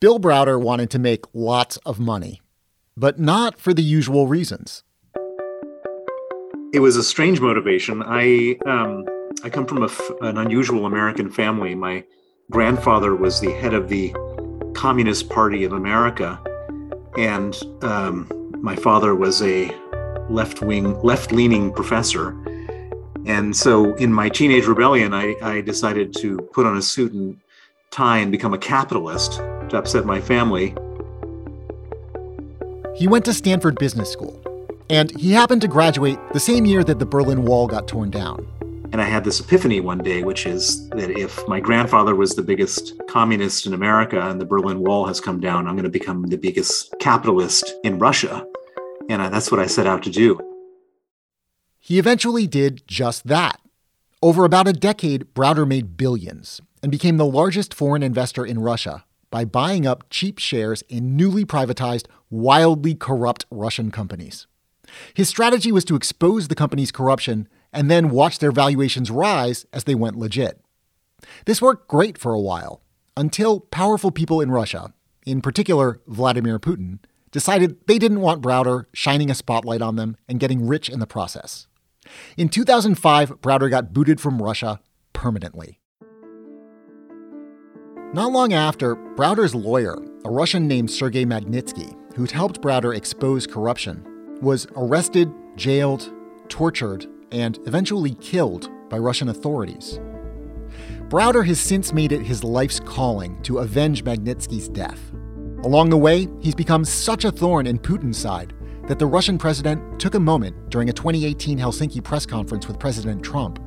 Bill Browder wanted to make lots of money, but not for the usual reasons. It was a strange motivation. I um, I come from an unusual American family. My grandfather was the head of the Communist Party of America, and um, my father was a left wing, left leaning professor. And so in my teenage rebellion, I, I decided to put on a suit and tie and become a capitalist to upset my family. He went to Stanford Business School, and he happened to graduate the same year that the Berlin Wall got torn down. And I had this epiphany one day, which is that if my grandfather was the biggest communist in America and the Berlin Wall has come down, I'm going to become the biggest capitalist in Russia. And that's what I set out to do. He eventually did just that. Over about a decade, Browder made billions and became the largest foreign investor in Russia by buying up cheap shares in newly privatized, wildly corrupt Russian companies. His strategy was to expose the company's corruption and then watch their valuations rise as they went legit. This worked great for a while, until powerful people in Russia, in particular Vladimir Putin, decided they didn't want Browder shining a spotlight on them and getting rich in the process. In 2005, Browder got booted from Russia permanently. Not long after, Browder's lawyer, a Russian named Sergei Magnitsky, who'd helped Browder expose corruption, was arrested, jailed, tortured, and eventually killed by Russian authorities. Browder has since made it his life's calling to avenge Magnitsky's death. Along the way, he's become such a thorn in Putin's side that the Russian president took a moment during a 2018 Helsinki press conference with President Trump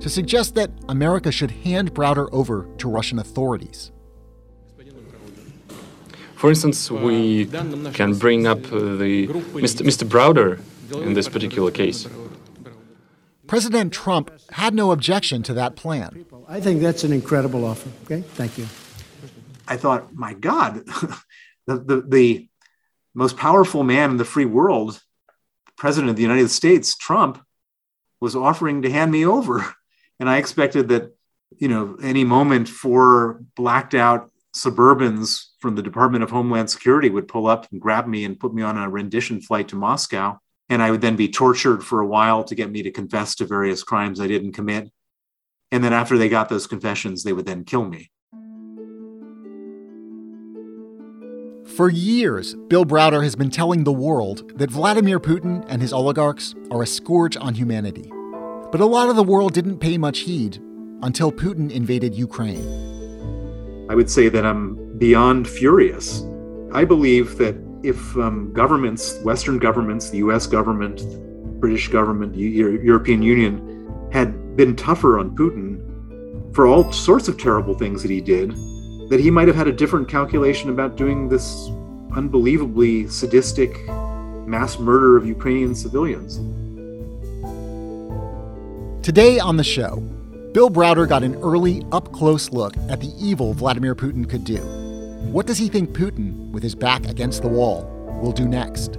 to suggest that America should hand Browder over to Russian authorities. For instance, we can bring up uh, the Mr. Mr. Browder in this particular case. President Trump had no objection to that plan. I think that's an incredible offer. Okay, thank you. I thought, my God, the, the, the most powerful man in the free world, President of the United States, Trump, was offering to hand me over. And I expected that, you know, any moment four blacked out Suburbans from the Department of Homeland Security would pull up and grab me and put me on a rendition flight to Moscow. And I would then be tortured for a while to get me to confess to various crimes I didn't commit. And then after they got those confessions, they would then kill me. For years, Bill Browder has been telling the world that Vladimir Putin and his oligarchs are a scourge on humanity. But a lot of the world didn't pay much heed until Putin invaded Ukraine. I would say that I'm beyond furious. I believe that if um, governments, Western governments, the US government, British government, European Union, had been tougher on Putin for all sorts of terrible things that he did, that he might have had a different calculation about doing this unbelievably sadistic mass murder of Ukrainian civilians. Today on the show, Bill Browder got an early, up close look at the evil Vladimir Putin could do. What does he think Putin, with his back against the wall, will do next?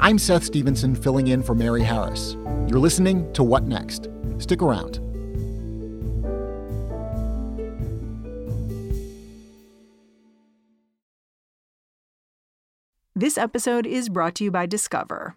I'm Seth Stevenson, filling in for Mary Harris. You're listening to What Next? Stick around. This episode is brought to you by Discover.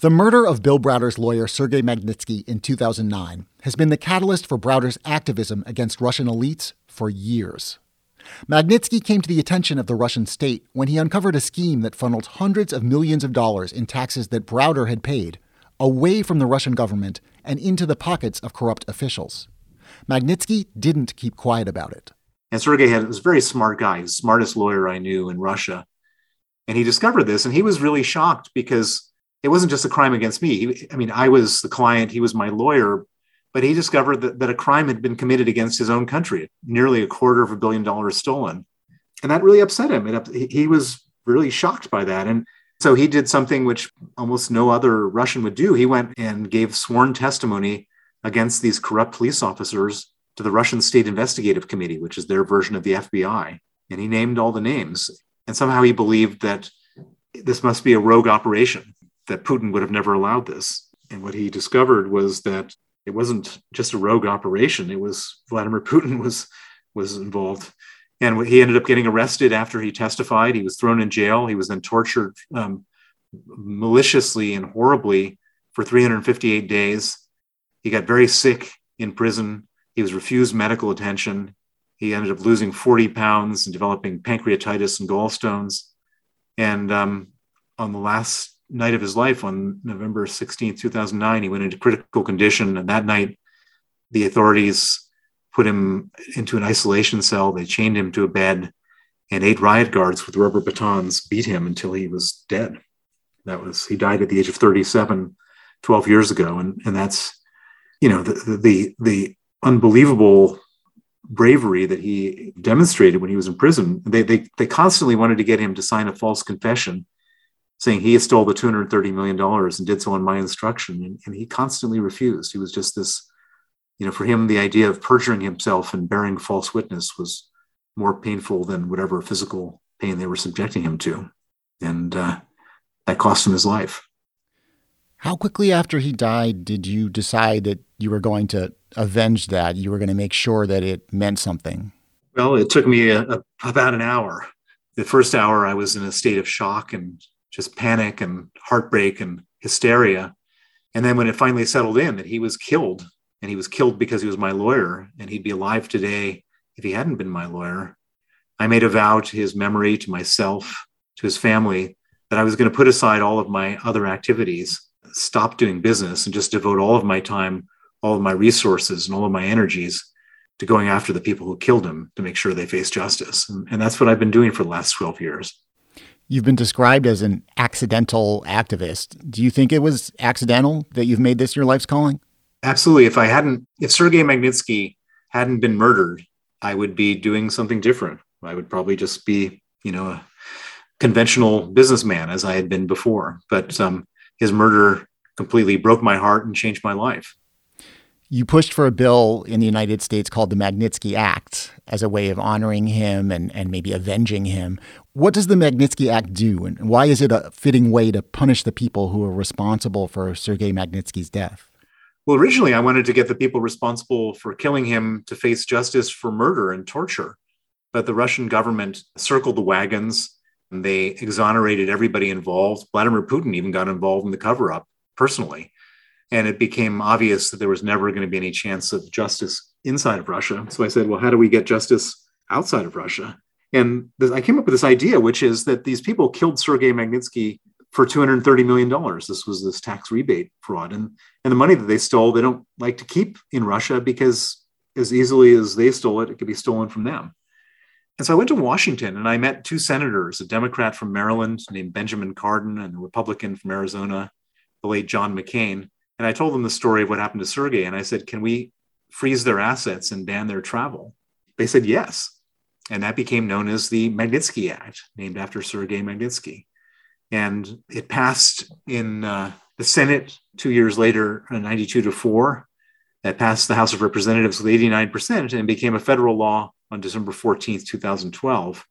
The murder of Bill Browder's lawyer Sergei Magnitsky in 2009 has been the catalyst for Browder's activism against Russian elites for years. Magnitsky came to the attention of the Russian state when he uncovered a scheme that funneled hundreds of millions of dollars in taxes that Browder had paid away from the Russian government and into the pockets of corrupt officials. Magnitsky didn't keep quiet about it. And Sergei had was a very smart guy, the smartest lawyer I knew in Russia. And he discovered this and he was really shocked because it wasn't just a crime against me. I mean, I was the client, he was my lawyer, but he discovered that, that a crime had been committed against his own country, nearly a quarter of a billion dollars stolen. And that really upset him. It, he was really shocked by that. And so he did something which almost no other Russian would do. He went and gave sworn testimony against these corrupt police officers to the Russian State Investigative Committee, which is their version of the FBI. And he named all the names. And somehow he believed that this must be a rogue operation, that Putin would have never allowed this. And what he discovered was that it wasn't just a rogue operation, it was Vladimir Putin was, was involved. And he ended up getting arrested after he testified. He was thrown in jail. He was then tortured um, maliciously and horribly for 358 days. He got very sick in prison. He was refused medical attention. He ended up losing 40 pounds and developing pancreatitis and gallstones. And um, on the last night of his life, on November 16, 2009, he went into critical condition. And that night, the authorities put him into an isolation cell. They chained him to a bed, and eight riot guards with rubber batons beat him until he was dead. That was, he died at the age of 37, 12 years ago. And, and that's, you know, the, the, the unbelievable bravery that he demonstrated when he was in prison. They, they, they constantly wanted to get him to sign a false confession saying he stole the $230 million and did so on my instruction. And, and he constantly refused. He was just this you know, for him, the idea of perjuring himself and bearing false witness was more painful than whatever physical pain they were subjecting him to. And uh, that cost him his life. How quickly after he died did you decide that you were going to avenge that? You were going to make sure that it meant something? Well, it took me a, a, about an hour. The first hour, I was in a state of shock and just panic and heartbreak and hysteria. And then when it finally settled in that he was killed and he was killed because he was my lawyer and he'd be alive today if he hadn't been my lawyer i made a vow to his memory to myself to his family that i was going to put aside all of my other activities stop doing business and just devote all of my time all of my resources and all of my energies to going after the people who killed him to make sure they face justice and, and that's what i've been doing for the last 12 years You've been described as an accidental activist. Do you think it was accidental that you've made this your life's calling? Absolutely. If I hadn't, if Sergei Magnitsky hadn't been murdered, I would be doing something different. I would probably just be, you know, a conventional businessman as I had been before. But um, his murder completely broke my heart and changed my life. You pushed for a bill in the United States called the Magnitsky Act as a way of honoring him and, and maybe avenging him. What does the Magnitsky Act do, and why is it a fitting way to punish the people who are responsible for Sergei Magnitsky's death? Well, originally, I wanted to get the people responsible for killing him to face justice for murder and torture. But the Russian government circled the wagons and they exonerated everybody involved. Vladimir Putin even got involved in the cover up personally. And it became obvious that there was never going to be any chance of justice inside of Russia. So I said, well, how do we get justice outside of Russia? And I came up with this idea, which is that these people killed Sergei Magnitsky for $230 million. This was this tax rebate fraud. And, and the money that they stole, they don't like to keep in Russia because as easily as they stole it, it could be stolen from them. And so I went to Washington and I met two senators, a Democrat from Maryland named Benjamin Cardin and a Republican from Arizona, the late John McCain. And I told them the story of what happened to Sergei. And I said, Can we freeze their assets and ban their travel? They said yes. And that became known as the Magnitsky Act, named after Sergei Magnitsky and it passed in uh, the Senate two years later, uh, 92 to 4. That passed the House of Representatives with 89% and became a federal law on December 14th, 2012.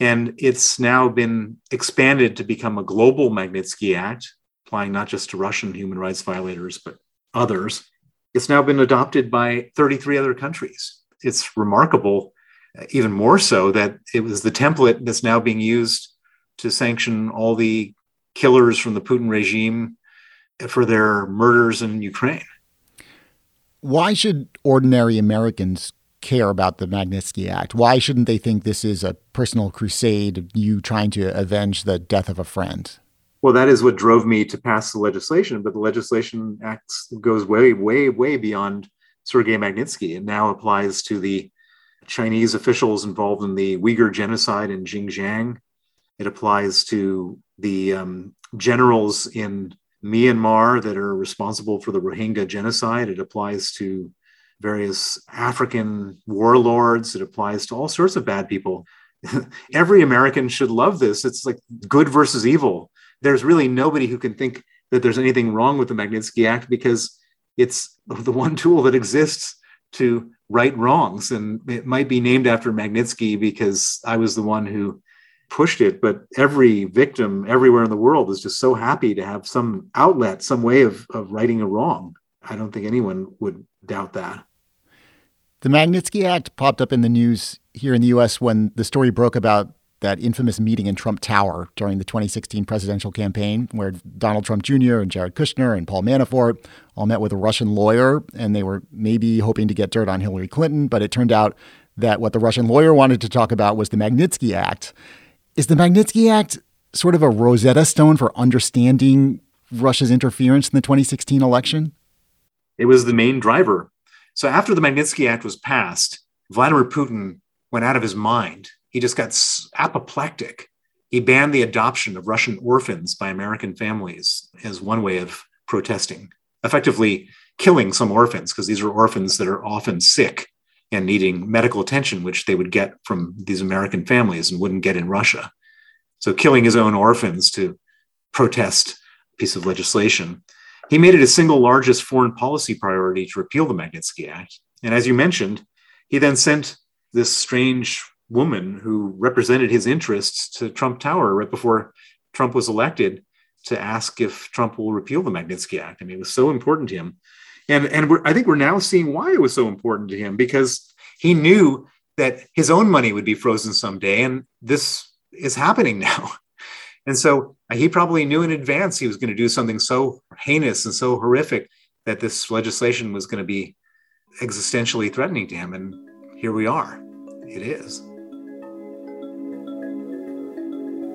And it's now been expanded to become a global Magnitsky Act, applying not just to Russian human rights violators, but others. It's now been adopted by 33 other countries. It's remarkable, uh, even more so, that it was the template that's now being used to sanction all the killers from the Putin regime for their murders in Ukraine. Why should ordinary Americans care about the Magnitsky Act? Why shouldn't they think this is a personal crusade, you trying to avenge the death of a friend? Well, that is what drove me to pass the legislation, but the legislation acts goes way, way, way beyond Sergei Magnitsky. It now applies to the Chinese officials involved in the Uyghur genocide in Xinjiang, it applies to the um, generals in Myanmar that are responsible for the Rohingya genocide. It applies to various African warlords. It applies to all sorts of bad people. Every American should love this. It's like good versus evil. There's really nobody who can think that there's anything wrong with the Magnitsky Act because it's the one tool that exists to right wrongs. And it might be named after Magnitsky because I was the one who pushed it. But every victim everywhere in the world is just so happy to have some outlet, some way of, of righting a wrong. I don't think anyone would doubt that. The Magnitsky Act popped up in the news here in the US when the story broke about that infamous meeting in Trump Tower during the 2016 presidential campaign, where Donald Trump Jr. and Jared Kushner and Paul Manafort all met with a Russian lawyer, and they were maybe hoping to get dirt on Hillary Clinton. But it turned out that what the Russian lawyer wanted to talk about was the Magnitsky Act. Is the Magnitsky Act sort of a Rosetta Stone for understanding Russia's interference in the 2016 election? It was the main driver. So after the Magnitsky Act was passed, Vladimir Putin went out of his mind he just got apoplectic. He banned the adoption of Russian orphans by American families as one way of protesting, effectively killing some orphans, because these are orphans that are often sick and needing medical attention, which they would get from these American families and wouldn't get in Russia. So, killing his own orphans to protest a piece of legislation. He made it his single largest foreign policy priority to repeal the Magnitsky Act. And as you mentioned, he then sent this strange woman who represented his interests to Trump Tower right before Trump was elected to ask if Trump will repeal the Magnitsky Act. I mean, it was so important to him. And, and I think we're now seeing why it was so important to him because he knew that his own money would be frozen someday. And this is happening now. And so uh, he probably knew in advance he was going to do something so heinous and so horrific that this legislation was going to be existentially threatening to him. And here we are. It is.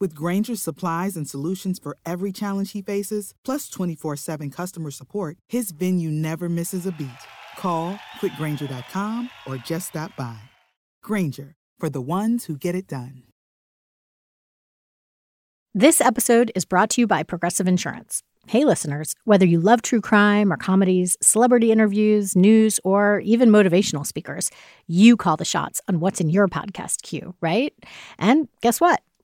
With Grainger's supplies and solutions for every challenge he faces, plus 24 7 customer support, his venue never misses a beat. Call quickgranger.com or just stop by. Grainger, for the ones who get it done. This episode is brought to you by Progressive Insurance. Hey, listeners, whether you love true crime or comedies, celebrity interviews, news, or even motivational speakers, you call the shots on what's in your podcast queue, right? And guess what?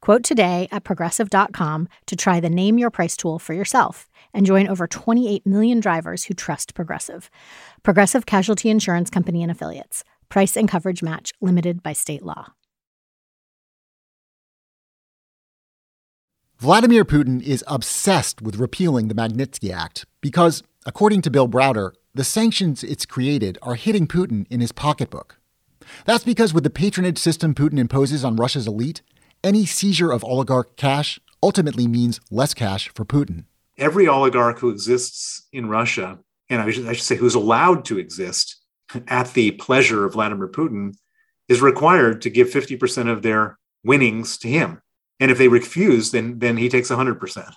Quote today at progressive.com to try the Name Your Price tool for yourself and join over 28 million drivers who trust Progressive. Progressive Casualty Insurance Company and Affiliates. Price and coverage match limited by state law. Vladimir Putin is obsessed with repealing the Magnitsky Act because, according to Bill Browder, the sanctions it's created are hitting Putin in his pocketbook. That's because with the patronage system Putin imposes on Russia's elite, any seizure of oligarch cash ultimately means less cash for Putin. Every oligarch who exists in Russia, and I should, I should say who's allowed to exist at the pleasure of Vladimir Putin, is required to give 50% of their winnings to him. And if they refuse, then, then he takes 100%.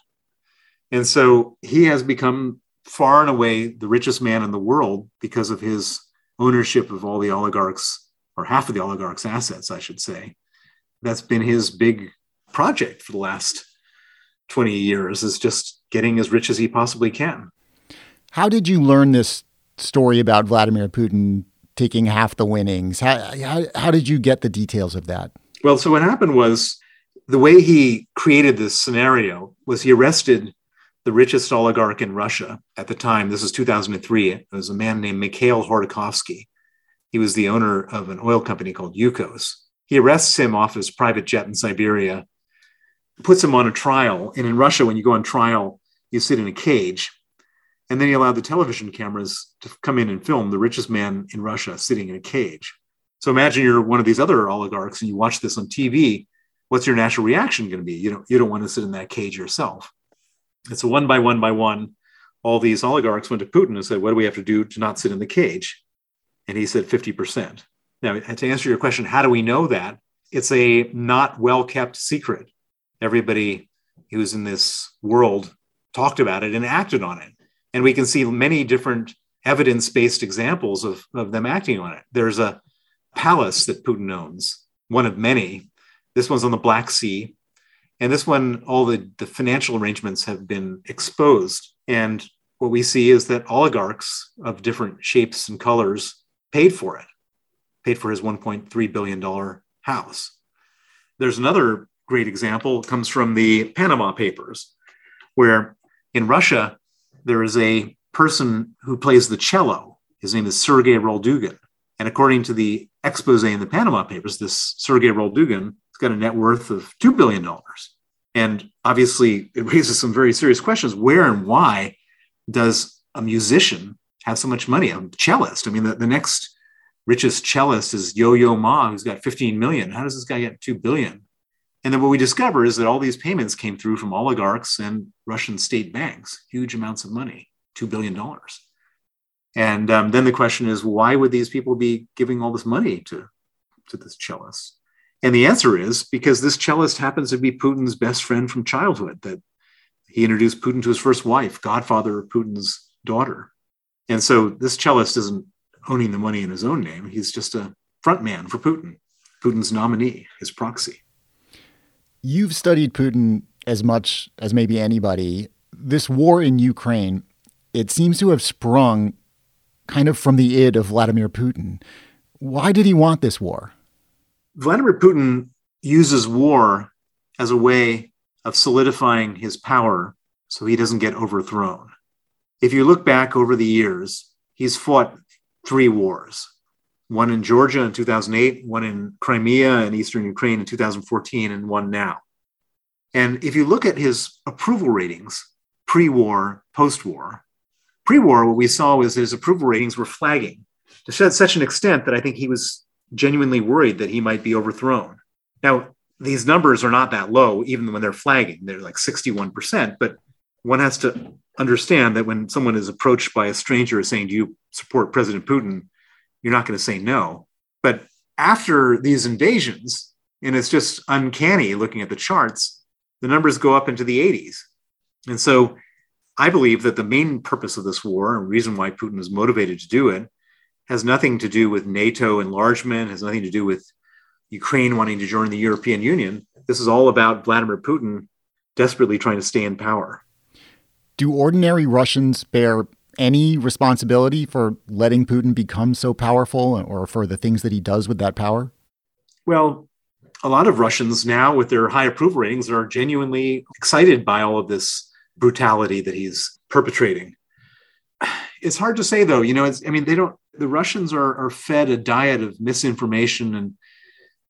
And so he has become far and away the richest man in the world because of his ownership of all the oligarchs, or half of the oligarchs' assets, I should say that's been his big project for the last 20 years is just getting as rich as he possibly can. How did you learn this story about Vladimir Putin taking half the winnings? How, how, how did you get the details of that? Well, so what happened was the way he created this scenario was he arrested the richest oligarch in Russia at the time, this is 2003, it was a man named Mikhail Khodorkovsky. He was the owner of an oil company called Yukos. He arrests him off his private jet in Siberia, puts him on a trial. And in Russia, when you go on trial, you sit in a cage. And then he allowed the television cameras to come in and film the richest man in Russia sitting in a cage. So imagine you're one of these other oligarchs and you watch this on TV. What's your natural reaction going to be? You don't, you don't want to sit in that cage yourself. And so one by one by one, all these oligarchs went to Putin and said, What do we have to do to not sit in the cage? And he said 50%. Now, to answer your question, how do we know that? It's a not well kept secret. Everybody who's in this world talked about it and acted on it. And we can see many different evidence based examples of, of them acting on it. There's a palace that Putin owns, one of many. This one's on the Black Sea. And this one, all the, the financial arrangements have been exposed. And what we see is that oligarchs of different shapes and colors paid for it, paid for his $1.3 billion house. There's another great example, comes from the Panama Papers, where in Russia, there is a person who plays the cello. His name is Sergei Roldugin. And according to the expose in the Panama Papers, this Sergei Roldugin has got a net worth of $2 billion. And obviously, it raises some very serious questions. Where and why does a musician have so much money? A cellist. I mean, the, the next richest cellist is Yo-Yo Ma, who's got 15 million. How does this guy get 2 billion? And then what we discover is that all these payments came through from oligarchs and Russian state banks, huge amounts of money, $2 billion. And um, then the question is, why would these people be giving all this money to, to this cellist? And the answer is because this cellist happens to be Putin's best friend from childhood, that he introduced Putin to his first wife, godfather of Putin's daughter. And so this cellist isn't owning the money in his own name. He's just a front man for Putin, Putin's nominee, his proxy. You've studied Putin as much as maybe anybody. This war in Ukraine, it seems to have sprung kind of from the id of Vladimir Putin. Why did he want this war? Vladimir Putin uses war as a way of solidifying his power so he doesn't get overthrown. If you look back over the years, he's fought three wars one in Georgia in 2008, one in Crimea and Eastern Ukraine in 2014, and one now. And if you look at his approval ratings, pre war, post war, pre war, what we saw was his approval ratings were flagging to such an extent that I think he was genuinely worried that he might be overthrown. Now, these numbers are not that low, even when they're flagging. They're like 61%. But one has to understand that when someone is approached by a stranger saying, Do you support President Putin? you're not going to say no. But after these invasions, and it's just uncanny looking at the charts, the numbers go up into the 80s. And so I believe that the main purpose of this war and reason why Putin is motivated to do it has nothing to do with NATO enlargement, has nothing to do with Ukraine wanting to join the European Union. This is all about Vladimir Putin desperately trying to stay in power. Do ordinary Russians bear any responsibility for letting Putin become so powerful or for the things that he does with that power? Well, a lot of Russians now, with their high approval ratings, are genuinely excited by all of this brutality that he's perpetrating. It's hard to say, though. You know, I mean, they don't, the Russians are, are fed a diet of misinformation and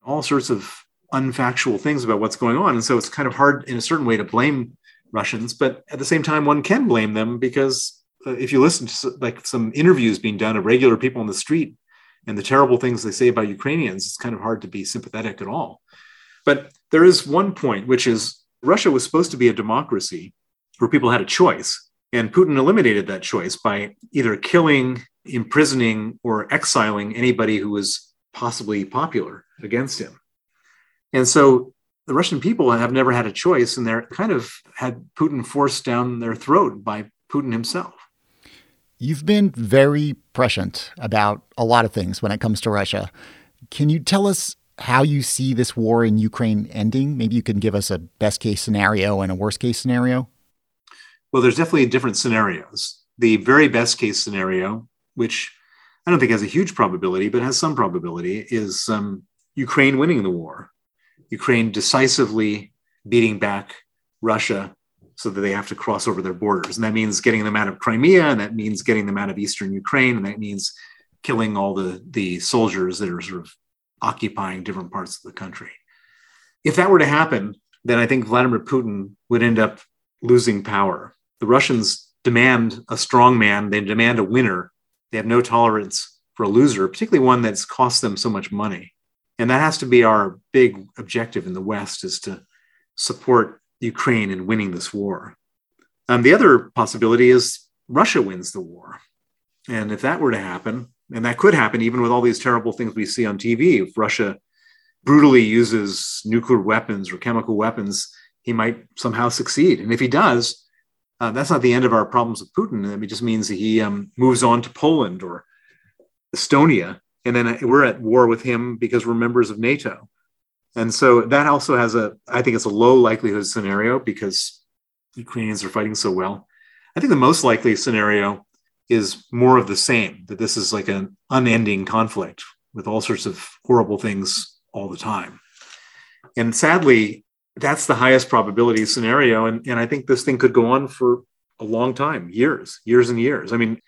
all sorts of unfactual things about what's going on. And so it's kind of hard in a certain way to blame Russians, but at the same time, one can blame them because uh, if you listen to like some interviews being done of regular people on the street and the terrible things they say about Ukrainians, it's kind of hard to be sympathetic at all. But there is one point, which is Russia was supposed to be a democracy where people had a choice. And Putin eliminated that choice by either killing, imprisoning, or exiling anybody who was possibly popular against him. And so the Russian people have never had a choice, and they're kind of had Putin forced down their throat by Putin himself. You've been very prescient about a lot of things when it comes to Russia. Can you tell us how you see this war in Ukraine ending? Maybe you can give us a best case scenario and a worst case scenario. Well, there's definitely different scenarios. The very best case scenario, which I don't think has a huge probability, but has some probability, is um, Ukraine winning the war, Ukraine decisively beating back Russia so that they have to cross over their borders. And that means getting them out of Crimea, and that means getting them out of eastern Ukraine, and that means killing all the, the soldiers that are sort of occupying different parts of the country. If that were to happen, then I think Vladimir Putin would end up losing power. The Russians demand a strong man, they demand a winner. They have no tolerance for a loser, particularly one that's cost them so much money. And that has to be our big objective in the West is to support Ukraine in winning this war. Um, the other possibility is Russia wins the war. And if that were to happen, and that could happen even with all these terrible things we see on TV, if Russia brutally uses nuclear weapons or chemical weapons, he might somehow succeed. And if he does, uh, that's not the end of our problems with Putin. It just means he um, moves on to Poland or Estonia, and then we're at war with him because we're members of NATO. And so that also has a, I think it's a low likelihood scenario because Ukrainians are fighting so well. I think the most likely scenario is more of the same, that this is like an unending conflict with all sorts of horrible things all the time. And sadly, that's the highest probability scenario. And, and I think this thing could go on for a long time, years, years and years. I mean,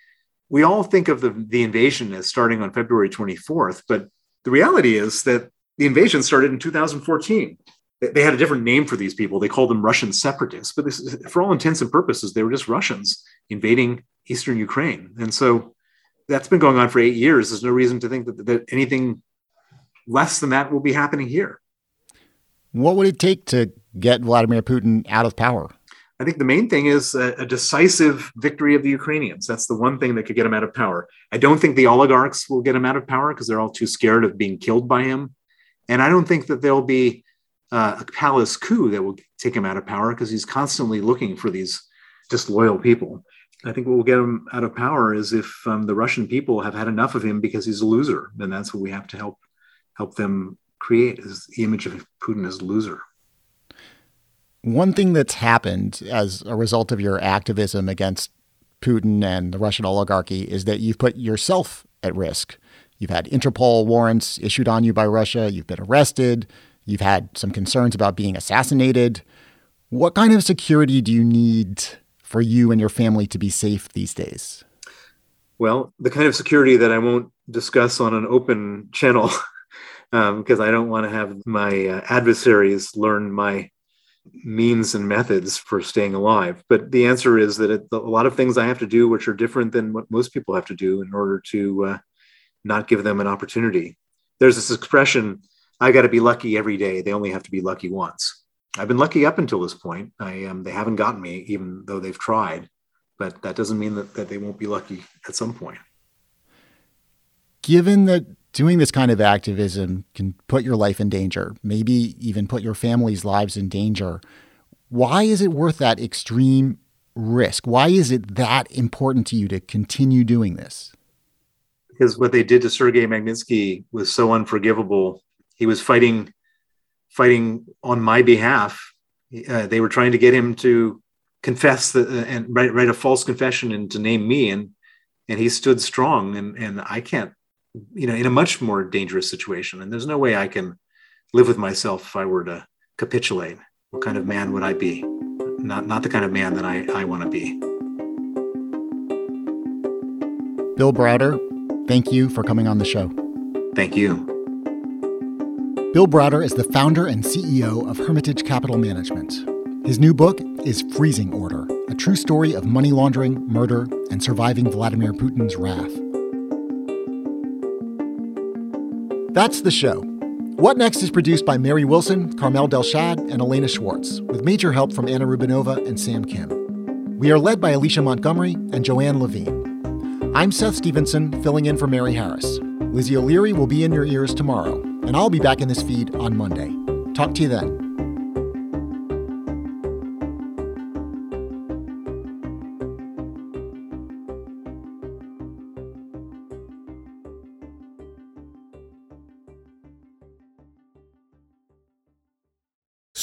we all think of the, the invasion as starting on February 24th, but the reality is that the invasion started in 2014. They had a different name for these people. They called them Russian separatists, but this, for all intents and purposes, they were just Russians invading eastern Ukraine. And so that's been going on for eight years. There's no reason to think that, that anything less than that will be happening here. What would it take to get Vladimir Putin out of power? I think the main thing is a, a, decisive victory of the Ukrainians. That's the one thing that could get him out of power. I don't think the oligarchs will get him out of power because they're all too scared of being killed by him. And I don't think that there'll be uh, a palace coup that will take him out of power because he's constantly looking for these disloyal people. I think what will get him out of power is if um, the Russian people have had enough of him because he's a loser. Then that's what we have to help help them create is the image of Putin as loser. One thing that's happened as a result of your activism against Putin and the Russian oligarchy is that you've put yourself at risk. You've had Interpol warrants issued on you by Russia. You've been arrested. You've had some concerns about being assassinated. What kind of security do you need for you and your family to be safe these days? Well, the kind of security that I won't discuss on an open channel because um, I don't want to have my uh, adversaries learn my means and methods for staying alive. But the answer is that it, a lot of things I have to do, which are different than what most people have to do in order to uh, not give them an opportunity. There's this expression, I got to be lucky every day. They only have to be lucky once. I've been lucky up until this point. I um, they haven't gotten me, even though they've tried. But that doesn't mean that, that they won't be lucky at some point. Given that doing this kind of activism can put your life in danger, maybe even put your family's lives in danger, why is it worth that extreme risk? Why is it that important to you to continue doing this? because what they did to Sergei Magnitsky was so unforgivable. He was fighting, fighting on my behalf. Uh, they were trying to get him to confess the, uh, and write, write a false confession and to name me, and and he stood strong. And and I can't, you know, in a much more dangerous situation. And there's no way I can live with myself if I were to capitulate. What kind of man would I be? Not not the kind of man that I I want to be. Bill Browder, Thank you for coming on the show. Thank you. Bill Browder is the founder and CEO of Hermitage Capital Management. His new book is Freezing Order, a true story of money laundering, murder, and surviving Vladimir Putin's wrath. That's the show. What Next is produced by Mary Wilson, Carmel Delshad, and Elena Schwartz, with major help from Anna Rubinova and Sam Kim. We are led by Alicia Montgomery and Joanne Levine. I'm Seth Stevenson, filling in for Mary Harris. Lizzie O'Leary will be in your ears tomorrow, and I'll be back in this feed on Monday. Talk to you then.